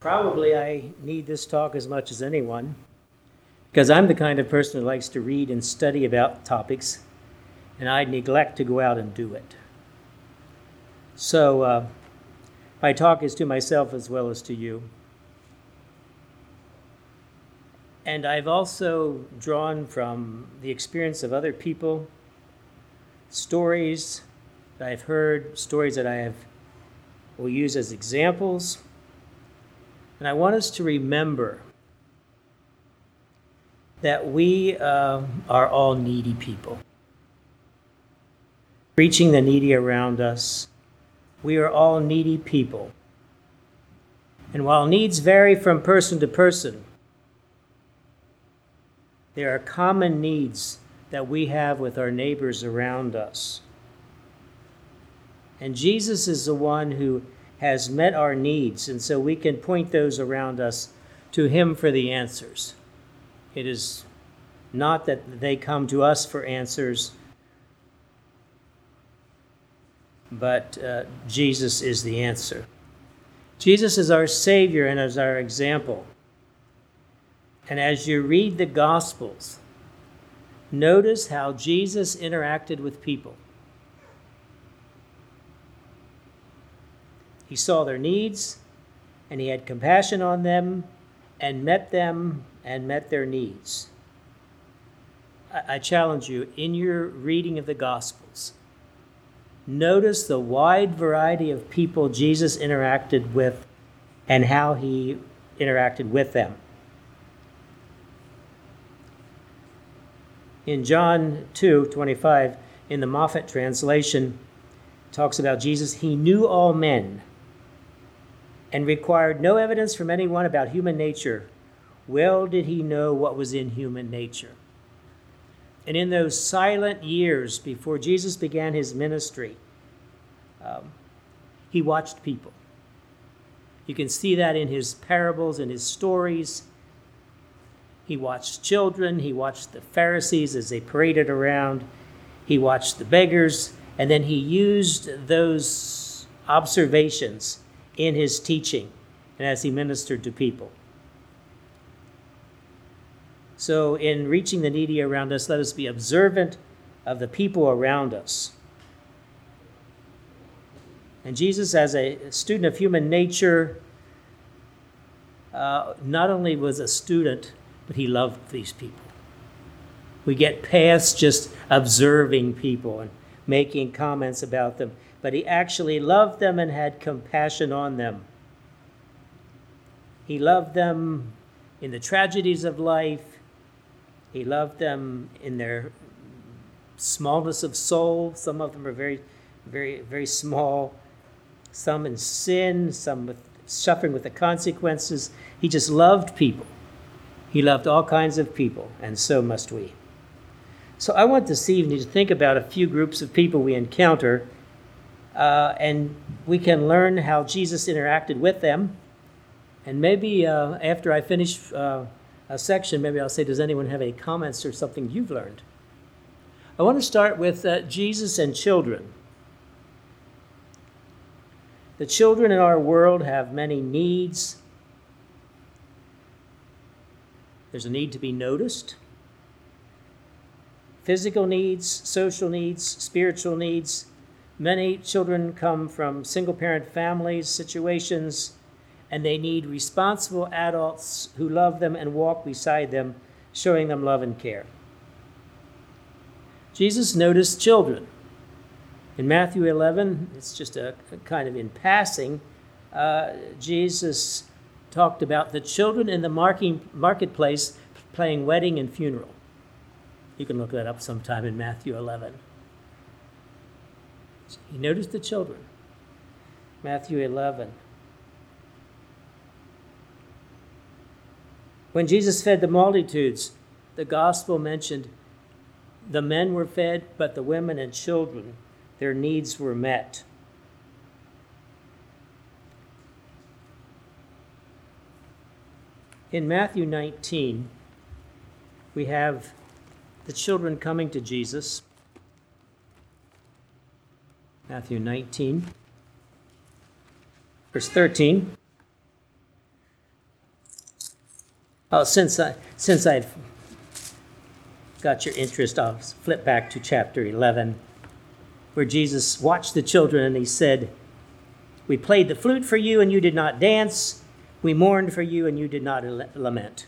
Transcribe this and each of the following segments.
Probably I need this talk as much as anyone because I'm the kind of person who likes to read and study about topics, and I neglect to go out and do it. So, uh, my talk is to myself as well as to you. And I've also drawn from the experience of other people, stories that I've heard, stories that I have will use as examples. And I want us to remember that we uh, are all needy people. Reaching the needy around us, we are all needy people. And while needs vary from person to person, there are common needs that we have with our neighbors around us. And Jesus is the one who has met our needs, and so we can point those around us to Him for the answers. It is not that they come to us for answers, but uh, Jesus is the answer. Jesus is our Savior and as our example. And as you read the Gospels, notice how Jesus interacted with people. He saw their needs, and he had compassion on them, and met them and met their needs. I, challenge you in your reading of the Gospels, notice the wide variety of people Jesus interacted with and how he interacted with them. In John 2 25, in the Moffatt translation, talks about Jesus, he knew all men and required no evidence from anyone about human nature. Well did he know what was in human nature. And in those silent years before Jesus began his ministry, um, he watched people. You can see that in his parables and his stories. He watched children, he watched the Pharisees as they paraded around, he watched the beggars, and then he used those observations in his teaching and as he ministered to people. So, in reaching the needy around us, let us be observant of the people around us. And Jesus, as a student of human nature, uh, not only was a student, but he loved these people. We get past just observing people and making comments about them but he actually loved them and had compassion on them. He loved them in the tragedies of life, he loved them in their smallness of soul. Some of them are very, very, very small. Some in sin, some with suffering with the consequences. He just loved people. He loved all kinds of people, and so must we. So I want this evening to think about a few groups of people we encounter uh, and we can learn how Jesus interacted with them. And maybe uh, after I finish uh, a section, maybe I'll say, Does anyone have any comments or something you've learned? I want to start with uh, Jesus and children. The children in our world have many needs. There's a need to be noticed physical needs, social needs, spiritual needs, Many children come from single parent families, situations, and they need responsible adults who love them and walk beside them, showing them love and care. Jesus noticed children. In Matthew 11, it's just a, a kind of in passing, uh, Jesus talked about the children in the marking, marketplace playing wedding and funeral. You can look that up sometime in Matthew 11. He noticed the children. Matthew 11. When Jesus fed the multitudes, the gospel mentioned the men were fed, but the women and children, their needs were met. In Matthew 19, we have the children coming to Jesus. Matthew 19, verse 13. Oh, since I since I've got your interest, I'll flip back to chapter 11, where Jesus watched the children and he said, We played the flute for you and you did not dance. We mourned for you and you did not lament.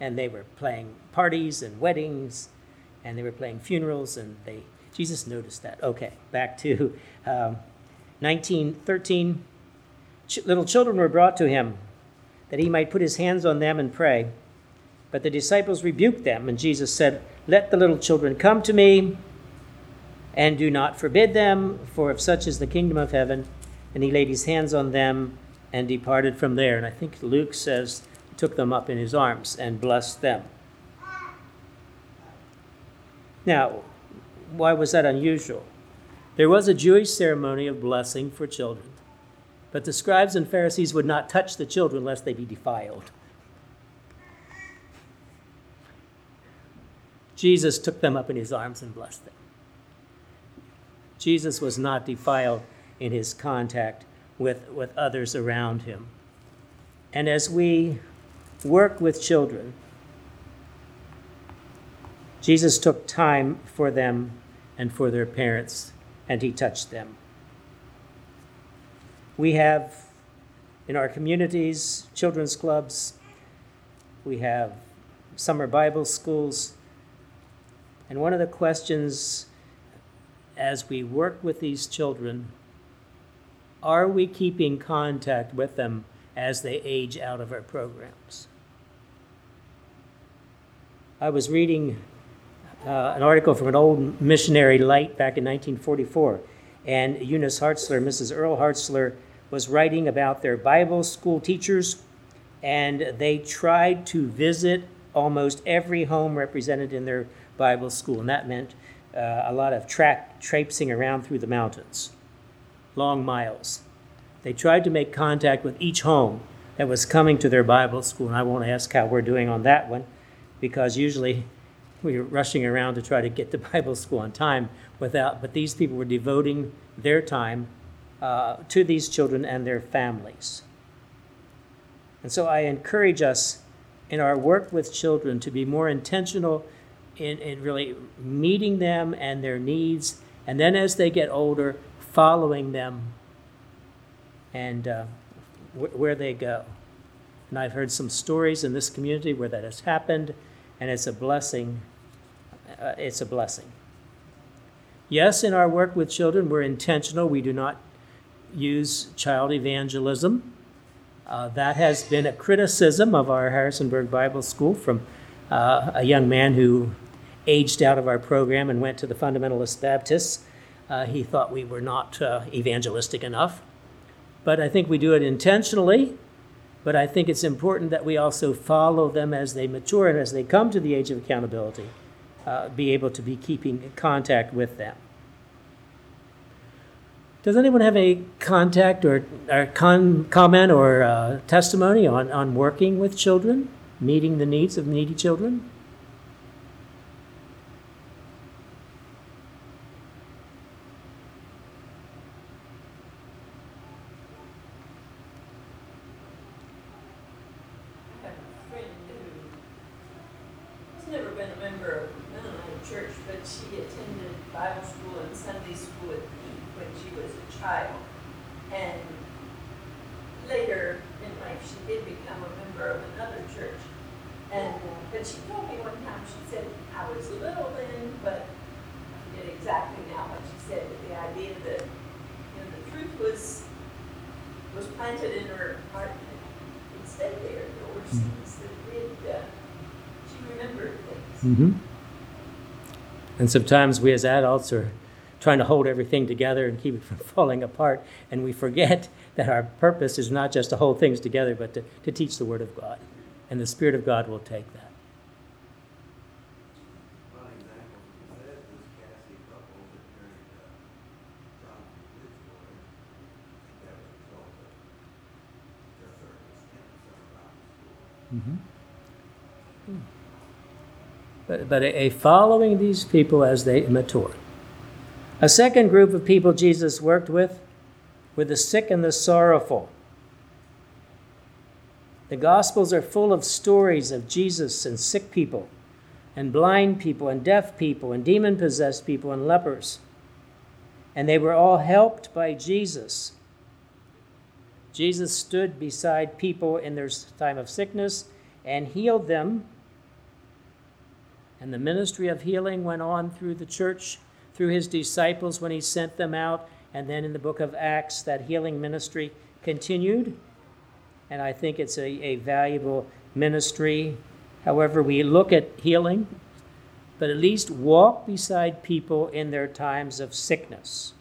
And they were playing parties and weddings and they were playing funerals and they Jesus noticed that. Okay, back to um, 1913. Ch- little children were brought to him that he might put his hands on them and pray. But the disciples rebuked them, and Jesus said, Let the little children come to me, and do not forbid them, for of such is the kingdom of heaven. And he laid his hands on them and departed from there. And I think Luke says, took them up in his arms and blessed them. Now, why was that unusual? There was a Jewish ceremony of blessing for children, but the scribes and Pharisees would not touch the children lest they be defiled. Jesus took them up in his arms and blessed them. Jesus was not defiled in his contact with, with others around him. And as we work with children, Jesus took time for them and for their parents, and he touched them. We have in our communities children's clubs, we have summer Bible schools, and one of the questions as we work with these children are we keeping contact with them as they age out of our programs? I was reading uh, an article from an old missionary light back in 1944, and Eunice Hartzler, Mrs. Earl Hartzler, was writing about their Bible school teachers, and they tried to visit almost every home represented in their Bible school, and that meant uh, a lot of track traipsing around through the mountains, long miles. They tried to make contact with each home that was coming to their Bible school, and I won't ask how we're doing on that one, because usually we are rushing around to try to get to Bible school on time without, but these people were devoting their time uh, to these children and their families. And so I encourage us in our work with children to be more intentional in, in really meeting them and their needs, and then as they get older, following them and uh, wh- where they go. And I've heard some stories in this community where that has happened, and it's a blessing. Uh, it's a blessing. Yes, in our work with children, we're intentional. We do not use child evangelism. Uh, that has been a criticism of our Harrisonburg Bible School from uh, a young man who aged out of our program and went to the Fundamentalist Baptists. Uh, he thought we were not uh, evangelistic enough. But I think we do it intentionally. But I think it's important that we also follow them as they mature and as they come to the age of accountability, uh, be able to be keeping contact with them. Does anyone have any contact or, or con- comment or uh, testimony on, on working with children, meeting the needs of needy children? And sometimes we as adults are trying to hold everything together and keep it from falling apart, and we forget that our purpose is not just to hold things together, but to, to teach the Word of God. And the Spirit of God will take that. Mm-hmm but, but a, a following these people as they mature. A second group of people Jesus worked with were the sick and the sorrowful. The Gospels are full of stories of Jesus and sick people, and blind people, and deaf people, and demon possessed people, and lepers. And they were all helped by Jesus. Jesus stood beside people in their time of sickness and healed them. And the ministry of healing went on through the church, through his disciples when he sent them out. And then in the book of Acts, that healing ministry continued. And I think it's a, a valuable ministry. However, we look at healing, but at least walk beside people in their times of sickness.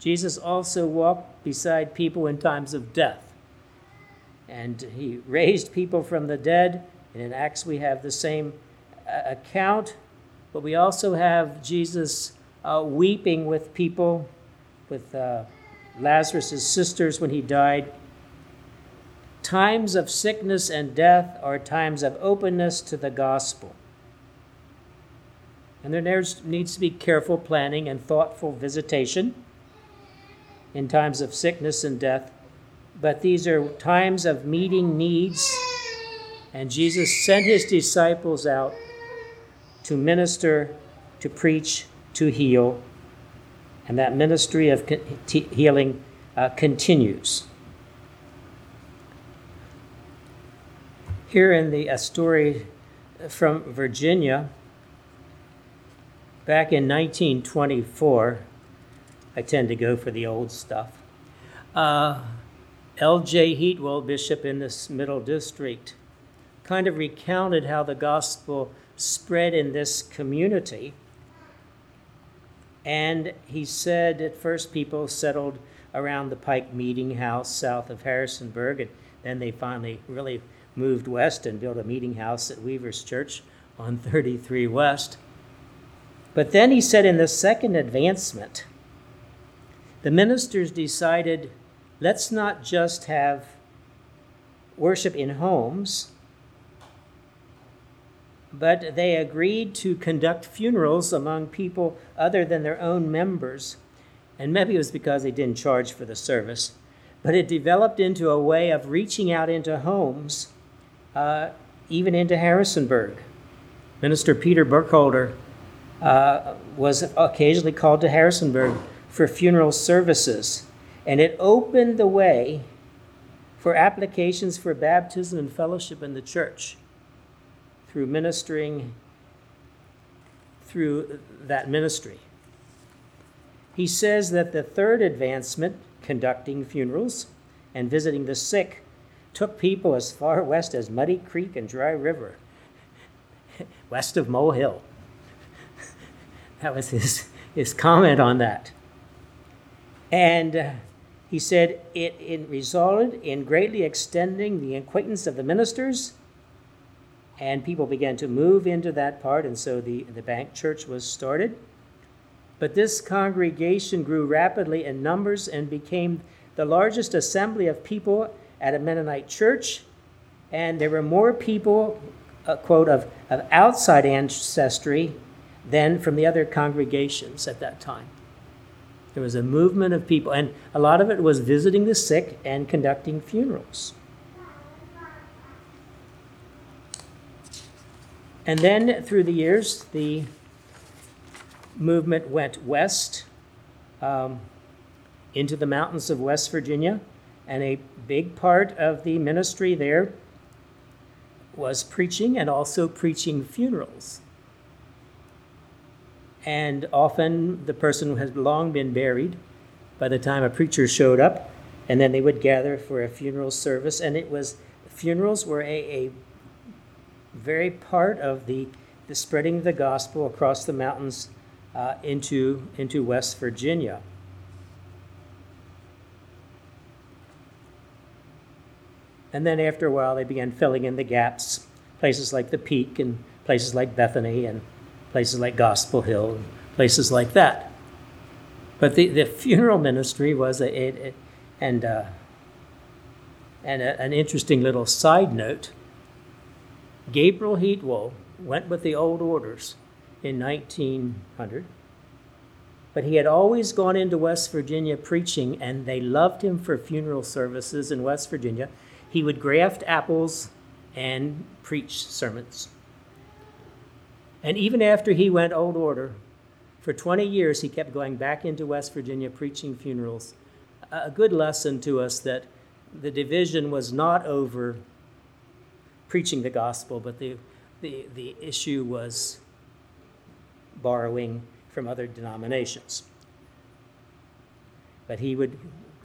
Jesus also walked beside people in times of death and he raised people from the dead. And in Acts, we have the same account, but we also have Jesus uh, weeping with people, with uh, Lazarus' sisters when he died. Times of sickness and death are times of openness to the gospel. And there needs to be careful planning and thoughtful visitation in times of sickness and death but these are times of meeting needs. And Jesus sent his disciples out to minister, to preach, to heal. And that ministry of healing uh, continues. Here in the a story from Virginia, back in 1924, I tend to go for the old stuff. Uh, L.J. Heatwole, bishop in this middle district, kind of recounted how the gospel spread in this community. And he said at first people settled around the Pike Meeting House south of Harrisonburg, and then they finally really moved west and built a meeting house at Weaver's Church on 33 West. But then he said in the second advancement, the ministers decided let's not just have worship in homes, but they agreed to conduct funerals among people other than their own members. And maybe it was because they didn't charge for the service, but it developed into a way of reaching out into homes, uh, even into Harrisonburg. Minister Peter Burkholder uh, was occasionally called to Harrisonburg for funeral services. And it opened the way for applications for baptism and fellowship in the church through ministering through that ministry. He says that the third advancement, conducting funerals and visiting the sick, took people as far west as Muddy Creek and Dry River, west of Mole Hill. that was his, his comment on that. And uh, he said it, it resulted in greatly extending the acquaintance of the ministers, and people began to move into that part, and so the, the bank church was started. But this congregation grew rapidly in numbers and became the largest assembly of people at a Mennonite church, and there were more people, uh, quote, of, of outside ancestry than from the other congregations at that time. There was a movement of people, and a lot of it was visiting the sick and conducting funerals. And then through the years, the movement went west um, into the mountains of West Virginia, and a big part of the ministry there was preaching and also preaching funerals and often the person has long been buried by the time a preacher showed up, and then they would gather for a funeral service. And it was funerals were a, a very part of the, the spreading of the gospel across the mountains uh, into, into West Virginia. And then after a while, they began filling in the gaps, places like the Peak and places like Bethany and places like Gospel Hill, and places like that. But the, the funeral ministry was a, a, a and uh, and a, an interesting little side note. Gabriel Heatwole went with the old orders in 1900, but he had always gone into West Virginia preaching, and they loved him for funeral services in West Virginia. he would graft apples and preach sermons. And even after he went old order, for 20 years he kept going back into West Virginia preaching funerals. A good lesson to us that the division was not over preaching the gospel, but the, the, the issue was borrowing from other denominations. But he would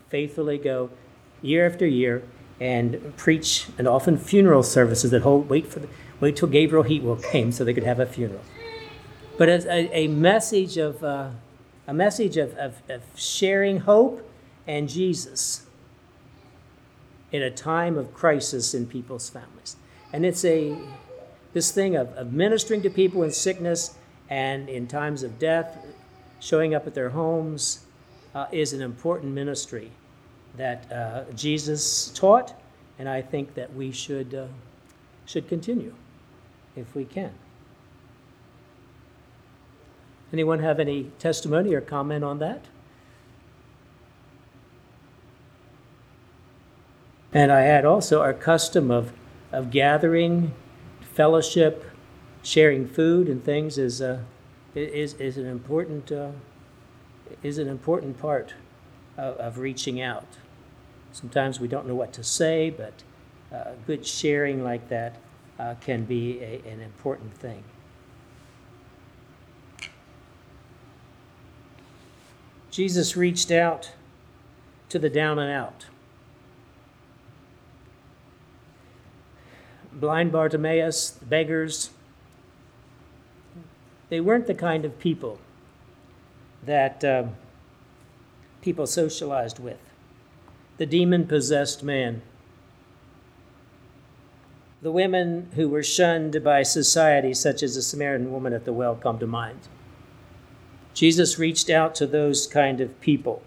faithfully go year after year and preach, and often funeral services that hold wait for the, wait till Gabriel Heatwole came so they could have a funeral. But as a, a message of uh, a message of, of, of sharing hope and Jesus in a time of crisis in people's families. And it's a this thing of, of ministering to people in sickness and in times of death, showing up at their homes, uh, is an important ministry that uh, Jesus taught, and I think that we should, uh, should continue if we can. Anyone have any testimony or comment on that? And I had also our custom of, of gathering, fellowship, sharing food and things is, uh, is, is, an, important, uh, is an important part of, of, reaching out. Sometimes we don't know what to say, but uh, good sharing like that uh, can be a, an important thing. Jesus reached out to the down and out. Blind Bartimaeus, the beggars, they weren't the kind of people that uh, people socialized with the demon possessed man. The women who were shunned by society, such as the Samaritan woman at the well, come to mind. Jesus reached out to those kind of people,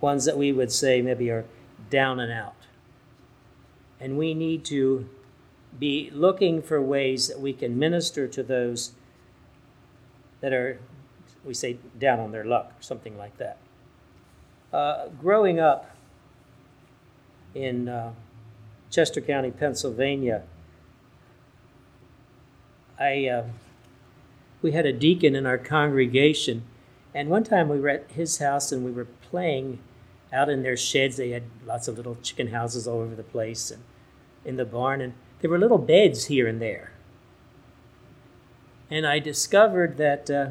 ones that we would say maybe are down and out. And we need to be looking for ways that we can minister to those that are, we say, down on their luck, or something like that. Uh, growing up in uh, Chester County, Pennsylvania, I uh, we had a deacon in our congregation, and one time we were at his house and we were playing out in their sheds. They had lots of little chicken houses all over the place and in the barn, and there were little beds here and there. And I discovered that uh,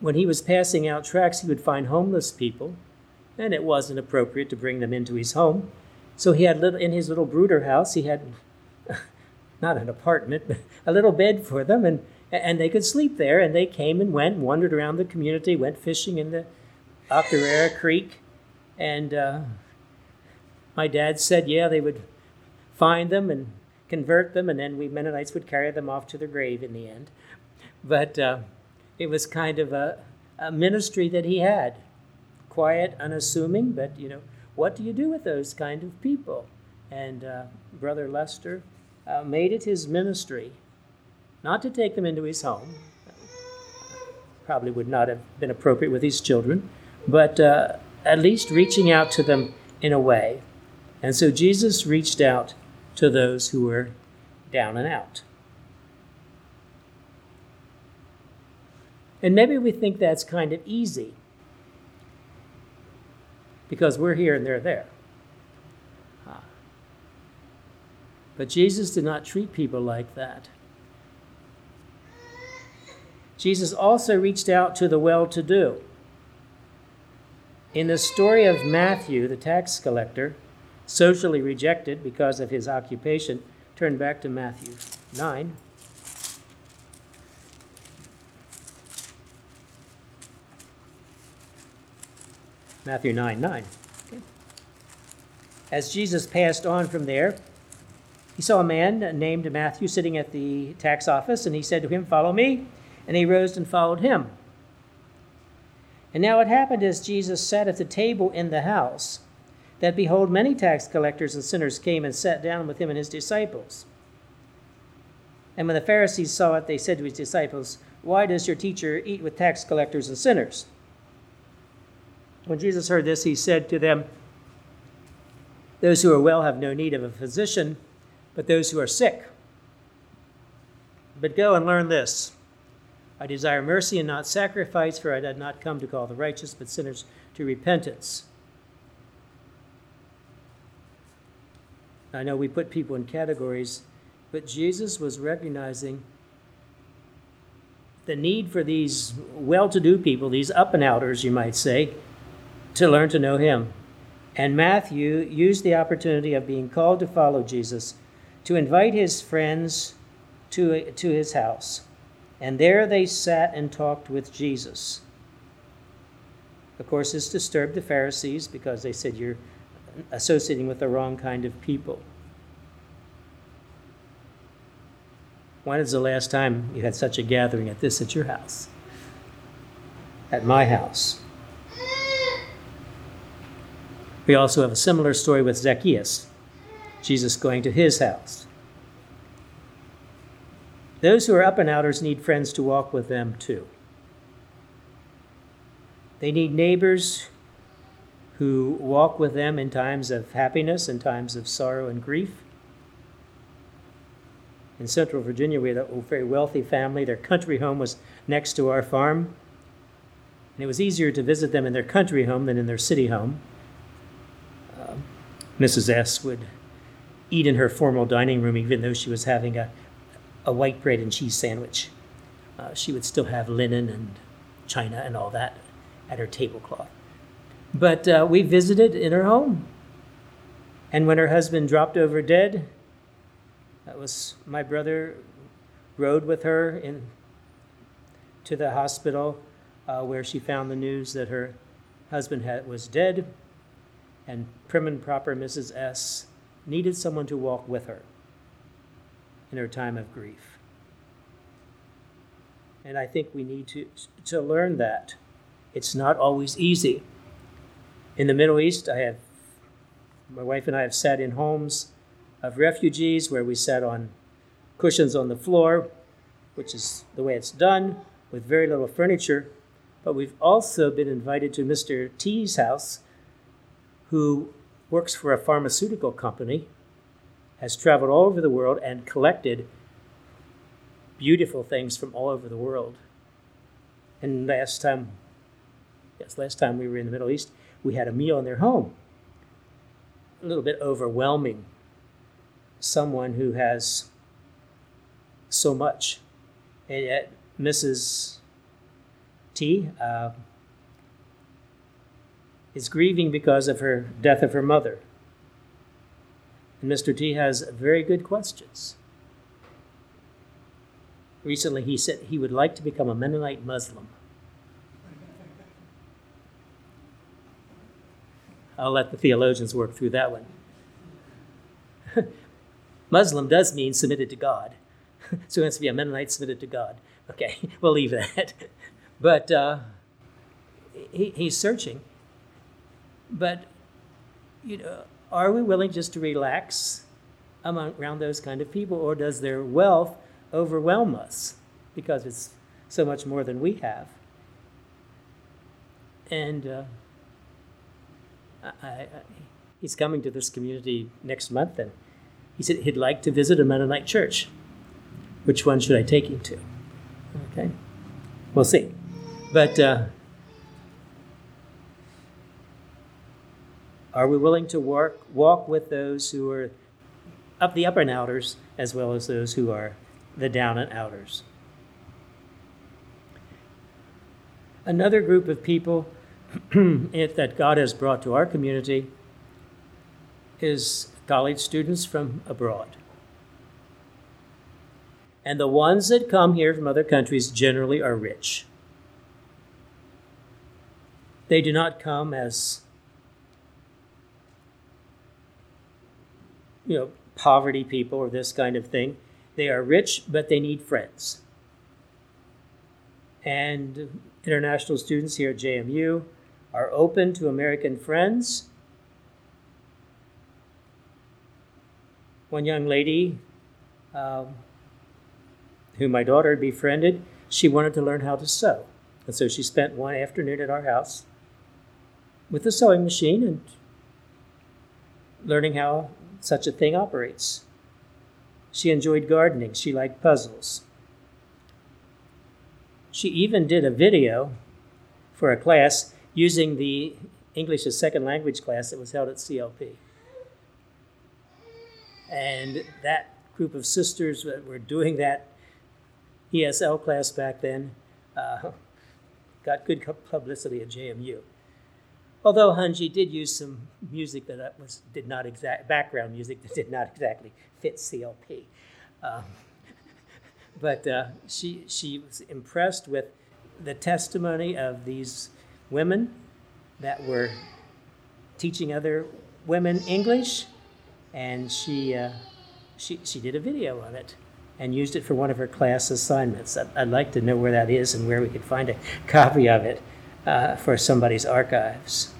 when he was passing out tracts, he would find homeless people, and it wasn't appropriate to bring them into his home. So he had little in his little brooder house. He had not an apartment, but a little bed for them, and and they could sleep there. And they came and went, and wandered around the community, went fishing in the Octorara Creek, and uh, my dad said, yeah, they would find them and convert them, and then we Mennonites would carry them off to their grave in the end. But uh, it was kind of a, a ministry that he had. Quiet, unassuming, but you know, what do you do with those kind of people? And uh, Brother Lester uh, made it his ministry not to take them into his home. Probably would not have been appropriate with his children, but uh, at least reaching out to them in a way. And so Jesus reached out to those who were down and out. And maybe we think that's kind of easy because we're here and they're there. But Jesus did not treat people like that. Jesus also reached out to the well to do. In the story of Matthew, the tax collector, socially rejected because of his occupation, turn back to Matthew 9. Matthew 9 9. Okay. As Jesus passed on from there, he saw a man named Matthew sitting at the tax office, and he said to him, Follow me. And he rose and followed him. And now it happened as Jesus sat at the table in the house, that behold, many tax collectors and sinners came and sat down with him and his disciples. And when the Pharisees saw it, they said to his disciples, Why does your teacher eat with tax collectors and sinners? When Jesus heard this, he said to them, Those who are well have no need of a physician, but those who are sick. But go and learn this I desire mercy and not sacrifice, for I did not come to call the righteous, but sinners to repentance. I know we put people in categories, but Jesus was recognizing the need for these well to do people, these up and outers, you might say, to learn to know Him. And Matthew used the opportunity of being called to follow Jesus to invite his friends to, to his house. And there they sat and talked with Jesus. Of course, this disturbed the Pharisees because they said, You're associating with the wrong kind of people. When is the last time you had such a gathering at this at your house? At my house. We also have a similar story with Zacchaeus, Jesus going to his house. Those who are up and outers need friends to walk with them too. They need neighbors who walk with them in times of happiness and times of sorrow and grief. In Central Virginia, we had a very wealthy family. Their country home was next to our farm. And it was easier to visit them in their country home than in their city home. Uh, Mrs. S. would eat in her formal dining room, even though she was having a, a white bread and cheese sandwich. Uh, she would still have linen and china and all that at her tablecloth. But uh, we visited in her home. And when her husband dropped over dead, that was my brother rode with her in to the hospital uh, where she found the news that her husband had, was dead, and prim and proper Mrs. S needed someone to walk with her in her time of grief. And I think we need to, to learn that. It's not always easy. In the Middle East, I have, my wife and I have sat in homes of refugees where we sat on cushions on the floor, which is the way it's done, with very little furniture. But we've also been invited to Mr. T's house, who works for a pharmaceutical company, has traveled all over the world and collected beautiful things from all over the world. And last time, yes, last time we were in the Middle East, we had a meal in their home. A little bit overwhelming. Someone who has so much. And yet, Mrs. T uh, is grieving because of her death of her mother. And Mr. T has very good questions. Recently, he said he would like to become a Mennonite Muslim. I'll let the theologians work through that one. Muslim does mean submitted to God. so it has to be a Mennonite submitted to God. Okay, we'll leave that. But uh, he, he's searching. But, you know, are we willing just to relax among, around those kind of people, or does their wealth overwhelm us because it's so much more than we have? And uh, I, I, he's coming to this community next month, and he said he'd like to visit a Mennonite church. Which one should I take him to? Okay, we'll see. But uh, are we willing to work, walk with those who are up the upper and outers as well as those who are the down and outers? Another group of people that God has brought to our community is college students from abroad. And the ones that come here from other countries generally are rich. They do not come as you know, poverty people or this kind of thing. They are rich, but they need friends. And international students here at JMU are open to American friends. One young lady, um, who my daughter befriended, she wanted to learn how to sew. And so she spent one afternoon at our house with a sewing machine and learning how such a thing operates. She enjoyed gardening. She liked puzzles. She even did a video for a class using the English as second language class that was held at CLP. And that group of sisters that were doing that ESL class back then uh, got good publicity at JMU. Although Hunji did use some music that was did not exact background music that did not exactly fit CLP, um, but uh, she she was impressed with the testimony of these women that were teaching other women English, and she uh, she she did a video on it and used it for one of her class assignments. I'd, I'd like to know where that is and where we could find a copy of it uh, for somebody's archives.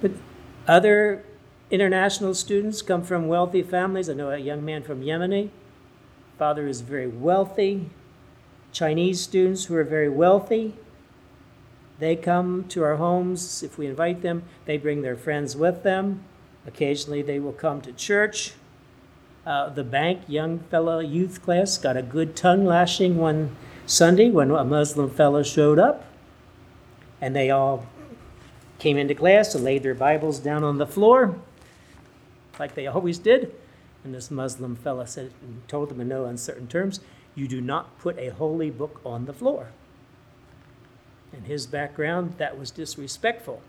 But other international students come from wealthy families. I know a young man from Yemeni. Father is very wealthy. Chinese students who are very wealthy. They come to our homes. If we invite them, they bring their friends with them. Occasionally, they will come to church. Uh, the bank young fellow youth class got a good tongue lashing one Sunday when a Muslim fellow showed up. And they all came into class and laid their Bibles down on the floor, like they always did. And this Muslim fellow said, told them in no uncertain terms, You do not put a holy book on the floor. In his background, that was disrespectful.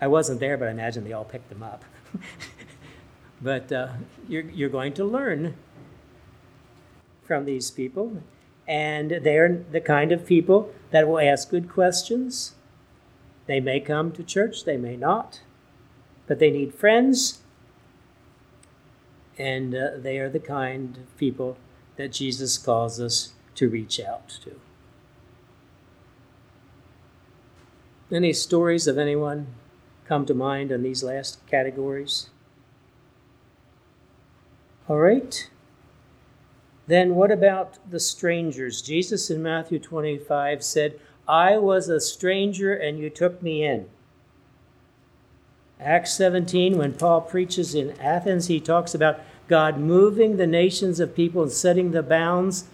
I wasn't there, but I imagine they all picked them up. but uh, you're, you're going to learn from these people, and they're the kind of people that will ask good questions. They may come to church, they may not, but they need friends, and uh, they are the kind of people that Jesus calls us to reach out to. Any stories of anyone come to mind in these last categories? All right. Then what about the strangers? Jesus in Matthew 25 said, I was a stranger and you took me in. Acts 17, when Paul preaches in Athens, he talks about God moving the nations of people and setting the bounds.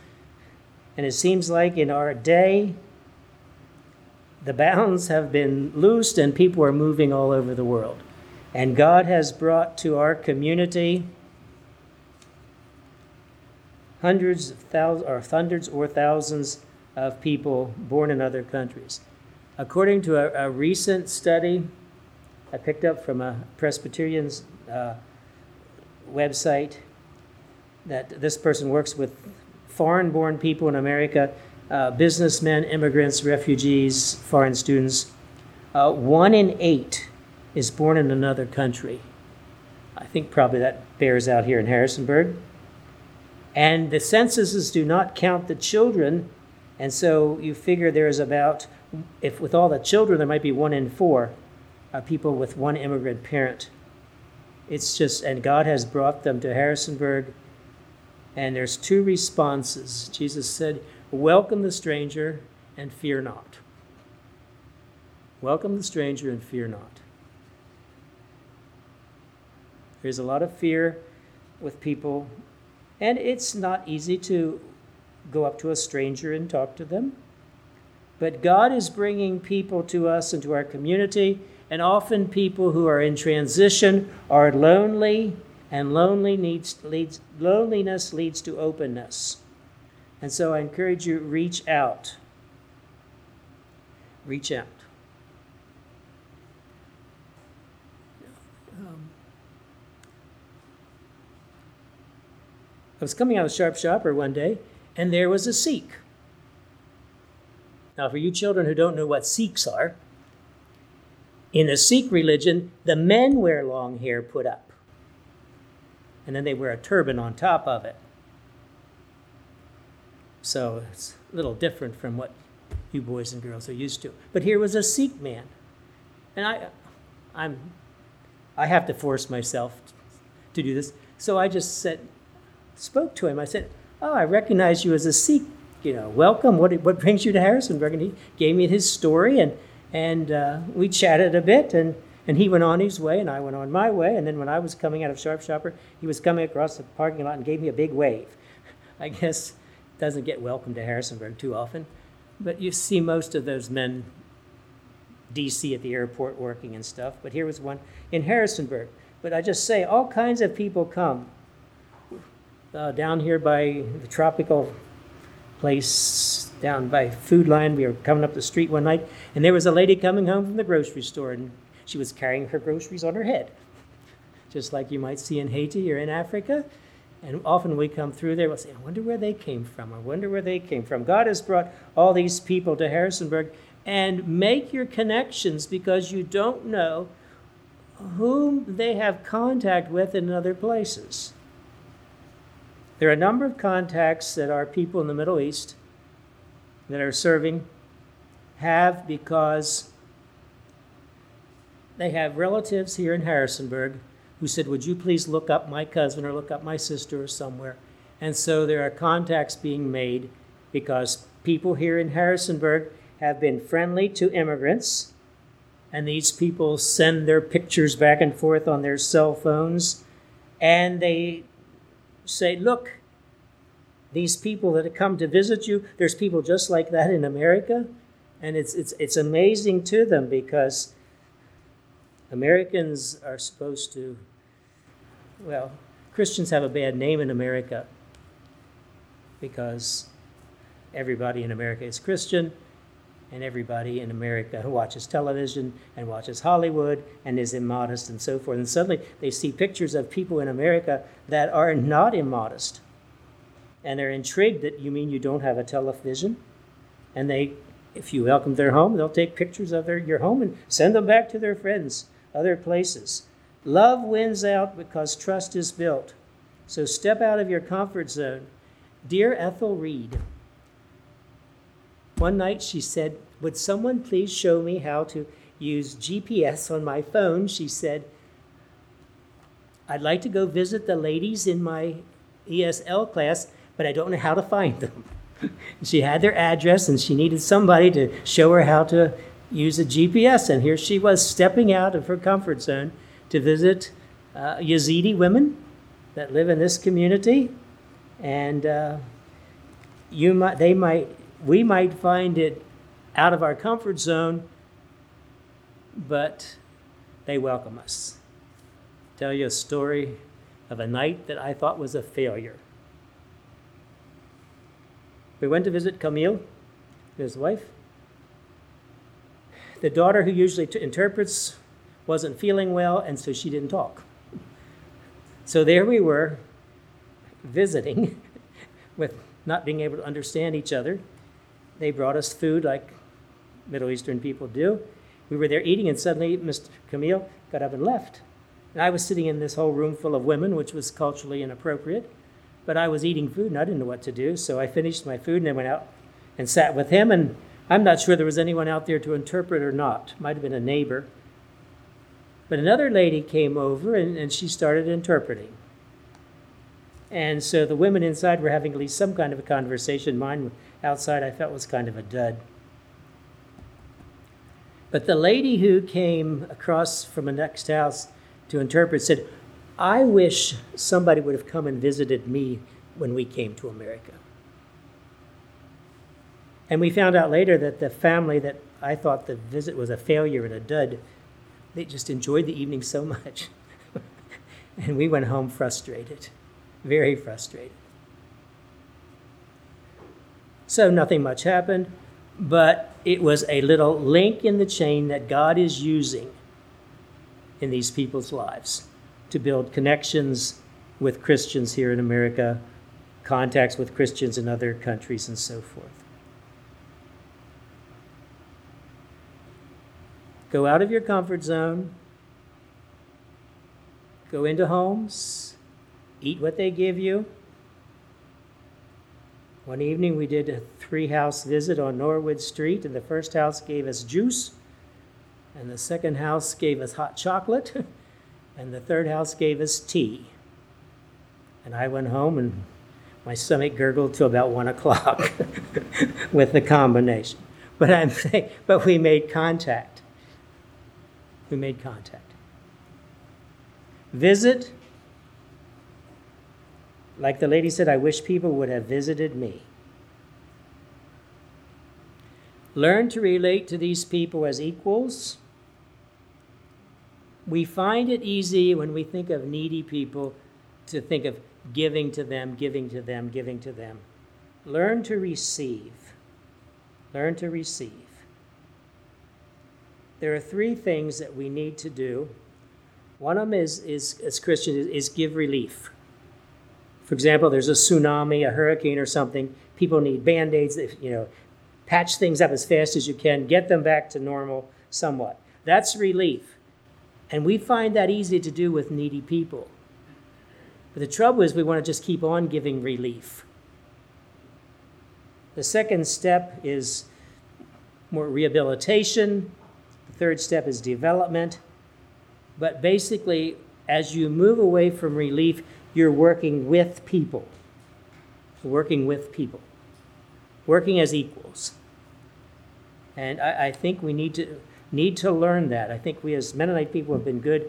And it seems like in our day, the bounds have been loosed and people are moving all over the world. And God has brought to our community hundreds of thousands or hundreds or thousands of people born in other countries. According to a, a recent study I picked up from a Presbyterian's uh, website, that this person works with foreign born people in America uh, businessmen, immigrants, refugees, foreign students. Uh, one in eight is born in another country. I think probably that bears out here in Harrisonburg. And the censuses do not count the children, and so you figure there's about, if with all the children, there might be one in four uh, people with one immigrant parent. It's just, and God has brought them to Harrisonburg, and there's two responses. Jesus said, Welcome the stranger and fear not. Welcome the stranger and fear not. There's a lot of fear with people, and it's not easy to go up to a stranger and talk to them. But God is bringing people to us into our community, and often people who are in transition are lonely, and lonely needs, leads, loneliness leads to openness. And so I encourage you reach out. Reach out. Um, I was coming out of Sharp Shopper one day, and there was a Sikh. Now, for you children who don't know what Sikhs are, in the Sikh religion, the men wear long hair put up, and then they wear a turban on top of it. So it's a little different from what you boys and girls are used to. But here was a Sikh man. And I, I'm, I have to force myself to do this. So I just said, spoke to him. I said, Oh, I recognize you as a Sikh. You know, welcome. What, what brings you to Harrisonburg? And he gave me his story, and, and uh, we chatted a bit. And And he went on his way, and I went on my way. And then when I was coming out of Sharp Shopper, he was coming across the parking lot and gave me a big wave. I guess doesn't get welcome to Harrisonburg too often, but you see most of those men, DC at the airport working and stuff. But here was one in Harrisonburg. But I just say, all kinds of people come uh, down here by the tropical place down by Food Lion. We were coming up the street one night, and there was a lady coming home from the grocery store, and she was carrying her groceries on her head, just like you might see in Haiti or in Africa. And often we come through there, we'll say, I wonder where they came from. I wonder where they came from. God has brought all these people to Harrisonburg, and make your connections because you don't know whom they have contact with in other places. There are a number of contacts that our people in the Middle East that are serving have because they have relatives here in Harrisonburg who said, Would you please look up my cousin or look up my sister or somewhere? And so there are contacts being made because people here in Harrisonburg have been friendly to immigrants, and these people send their pictures back and forth on their cell phones, and they say, Look, these people that have come to visit you, there's people just like that in America. And it's, it's, it's amazing to them because Americans are supposed to, well, Christians have a bad name in America because everybody in America is Christian, and everybody in America who watches television and watches Hollywood and is immodest and so forth. And suddenly they see pictures of people in America that are not immodest. And they're intrigued that you mean you don't have a television. And they, if you welcome their home, they'll take pictures of their, your home and send them back to their friends, other places. Love wins out because trust is built. So step out of your comfort zone. Dear Ethel Reed, one night she said, Would someone please show me how to use GPS on my phone? She said, I'd like to go visit the ladies in my ESL class, but I don't know how to find them. she had their address and she needed somebody to show her how to use a GPS. And here she was stepping out of her comfort zone to visit uh, Yazidi women that live in this community. And uh, you might, they might we might find it out of our comfort zone, but they welcome us. Tell you a story of a night that I thought was a failure. We went to visit Camille, his wife. The daughter who usually t- interprets wasn't feeling well, and so she didn't talk. So there we were, visiting with not being able to understand each other. They brought us food like Middle Eastern people do. We were there eating, and suddenly Mr. Camille got up and left. And I was sitting in this whole room full of women, which was culturally inappropriate. But I was eating food and I didn't know what to do. So I finished my food and then went out and sat with him. And I'm not sure there was anyone out there to interpret or not. Might have been a neighbor. But another lady came over and, and she started interpreting. And so the women inside were having at least some kind of a conversation. Mine outside I felt was kind of a dud. But the lady who came across from the next house to interpret said, I wish somebody would have come and visited me when we came to America. And we found out later that the family that I thought the visit was a failure and a dud, they just enjoyed the evening so much. and we went home frustrated, very frustrated. So nothing much happened, but it was a little link in the chain that God is using in these people's lives to build connections with Christians here in America, contacts with Christians in other countries, and so forth. Go out of your comfort zone, go into homes, eat what they give you one evening we did a three house visit on Norwood Street, and the first house gave us juice, and the second house gave us hot chocolate, and the third house gave us tea. And I went home and my stomach gurgled till about one o'clock with the combination. But I'm saying, but we made contact. Who made contact. Visit, like the lady said, I wish people would have visited me. Learn to relate to these people as equals. We find it easy when we think of needy people to think of giving to them, giving to them, giving to them. Learn to receive. Learn to receive. There are three things that we need to do. One of them is, is as Christians, is give relief. For example, there's a tsunami, a hurricane, or something. People need band aids. You know, patch things up as fast as you can, get them back to normal somewhat. That's relief. And we find that easy to do with needy people. But the trouble is, we want to just keep on giving relief. The second step is more rehabilitation. Third step is development. But basically, as you move away from relief, you're working with people. Working with people. Working as equals. And I, I, think we need to need to learn that. I think we as Mennonite people have been good,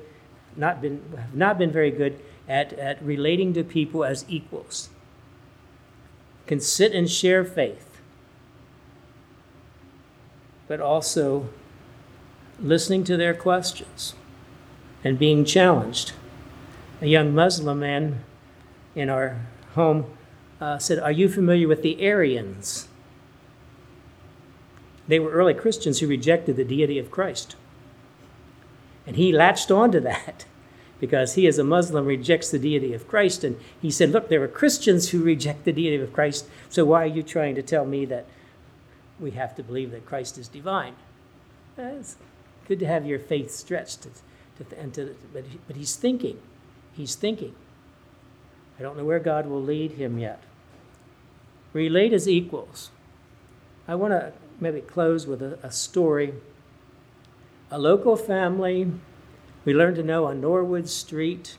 not been have not been very good at, at relating to people as equals. Can sit and share faith, but also listening to their questions and being challenged. A young Muslim man in our home uh, said, Are you familiar with the Arians? They were early Christians who rejected the deity of Christ. And he latched onto that because he, as a Muslim, rejects the deity of Christ. And he said, Look, there are Christians who reject the deity of Christ, so why are you trying to tell me that we have to believe that Christ is divine? It's good to have your faith stretched. To, to, and to, but, but he's thinking. He's thinking. I don't know where God will lead him yet. Relate as equals. I want to maybe close with a, a story. A local family we learned to know on Norwood Street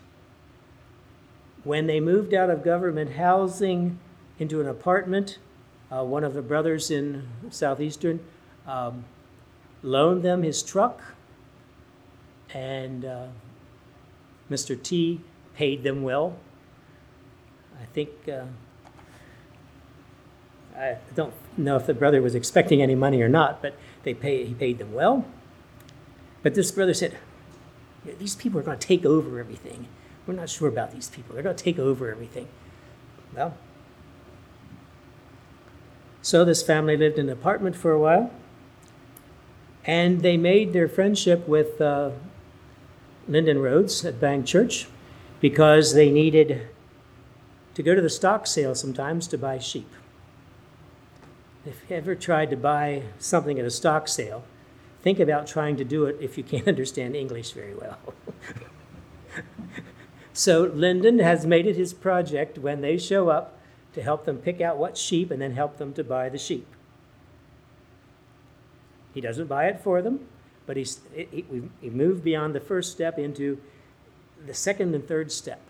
when they moved out of government housing into an apartment. Uh, one of the brothers in Southeastern um, loaned them his truck, and uh, Mr. T paid them well. I think uh, I don't know if the brother was expecting any money or not, but they pay, he paid them well. But this brother said, these people are going to take over everything. We're not sure about these people. They're going to take over everything. Well, so this family lived in an apartment for a while, and they made their friendship with uh, Lyndon Rhodes at Bank Church because they needed to go to the stock sale sometimes to buy sheep. If you ever tried to buy something at a stock sale, think about trying to do it if you can't understand English very well. so Lyndon has made it his project when they show up to help them pick out what sheep and then help them to buy the sheep. He doesn't buy it for them, but he's, he, he moved beyond the first step into the second and third step.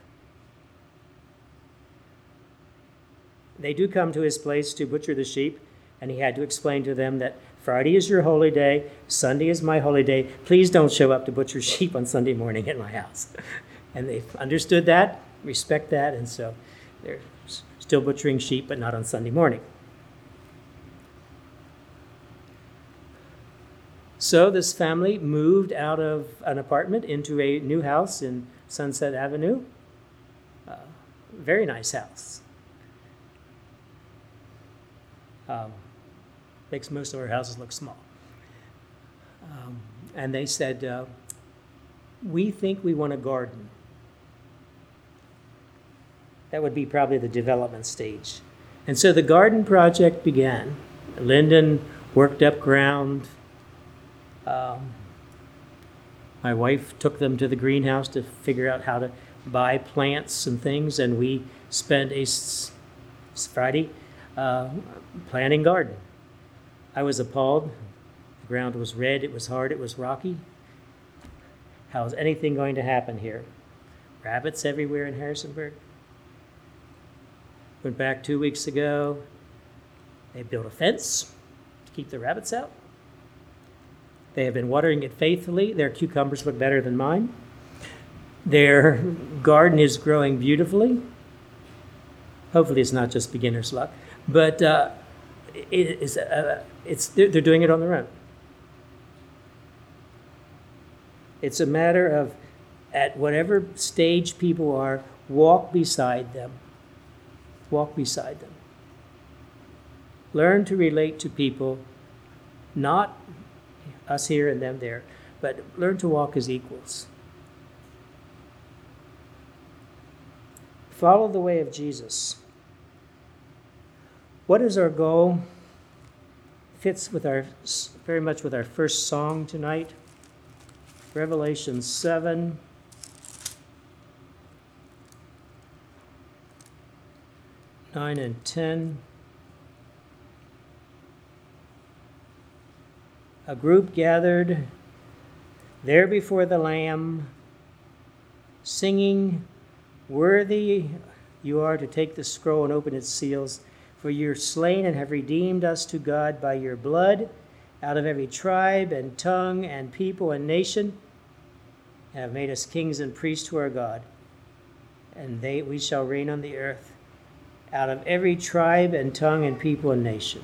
They do come to his place to butcher the sheep, and he had to explain to them that Friday is your holy day, Sunday is my holy day. Please don't show up to butcher sheep on Sunday morning at my house. And they've understood that, respect that, and so they're still butchering sheep, but not on Sunday morning. So this family moved out of an apartment into a new house in Sunset Avenue. Uh, very nice house. Um, makes most of our houses look small. Um, and they said, uh, We think we want a garden. That would be probably the development stage. And so the garden project began. Lyndon worked up ground. Um, my wife took them to the greenhouse to figure out how to buy plants and things, and we spent a Friday uh, planting garden. I was appalled. The ground was red, it was hard, it was rocky. How is anything going to happen here? Rabbits everywhere in Harrisonburg. Went back two weeks ago. They built a fence to keep the rabbits out. They have been watering it faithfully. Their cucumbers look better than mine. Their garden is growing beautifully. Hopefully, it's not just beginner's luck, but uh, it is, uh, it's, they're, they're doing it on their own. It's a matter of, at whatever stage people are, walk beside them. Walk beside them. Learn to relate to people, not us here and them there, but learn to walk as equals. Follow the way of Jesus. What is our goal? Fits with our very much with our first song tonight. Revelation 7. Nine and ten. A group gathered there before the Lamb, singing, Worthy you are to take the scroll and open its seals, for you're slain and have redeemed us to God by your blood out of every tribe and tongue and people and nation, and have made us kings and priests to our God. And they we shall reign on the earth out of every tribe and tongue and people and nation.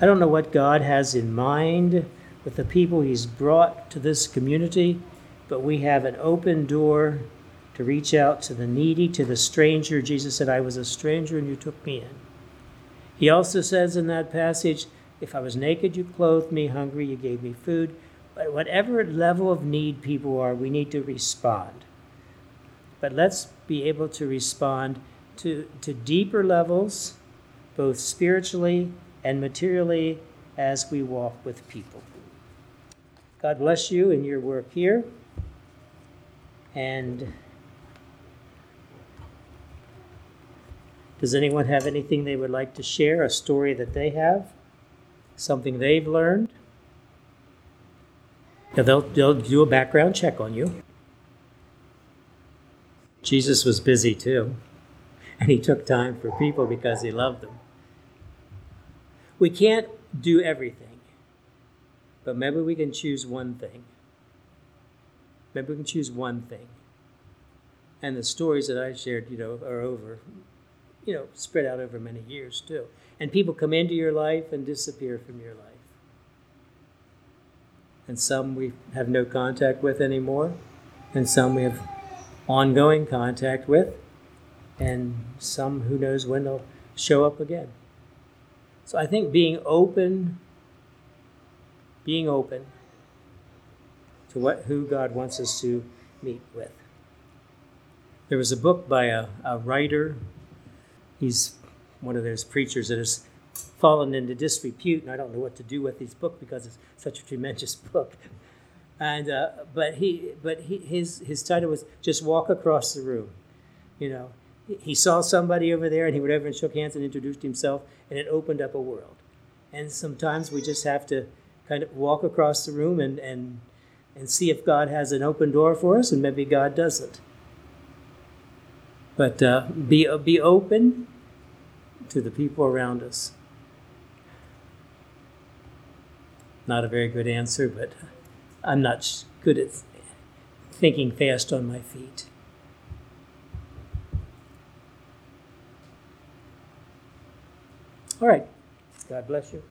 I don't know what God has in mind with the people He's brought to this community, but we have an open door to reach out to the needy, to the stranger. Jesus said, I was a stranger and you took me in. He also says in that passage, If I was naked, you clothed me, hungry, you gave me food. But whatever level of need people are, we need to respond. But let's be able to respond to, to deeper levels, both spiritually and materially, as we walk with people. God bless you in your work here. And does anyone have anything they would like to share? A story that they have? Something they've learned? They'll, they'll do a background check on you. Jesus was busy too, and he took time for people because he loved them. We can't do everything. But maybe we can choose one thing. Maybe we can choose one thing. And the stories that I shared, you know, are over, you know, spread out over many years too. And people come into your life and disappear from your life. And some we have no contact with anymore, and some we have ongoing contact with, and some who knows when they'll show up again. So I think being open being open to what who God wants us to meet with. There was a book by a, a writer. He's one of those preachers that has fallen into disrepute, and I don't know what to do with his book because it's such a tremendous book. And uh, but he but he, his his title was just walk across the room. You know, he saw somebody over there, and he went over and shook hands and introduced himself, and it opened up a world. And sometimes we just have to kind of walk across the room and, and, and see if God has an open door for us, and maybe God doesn't. But uh, be, be open to the people around us. Not a very good answer, but I'm not good at thinking fast on my feet. All right. God bless you.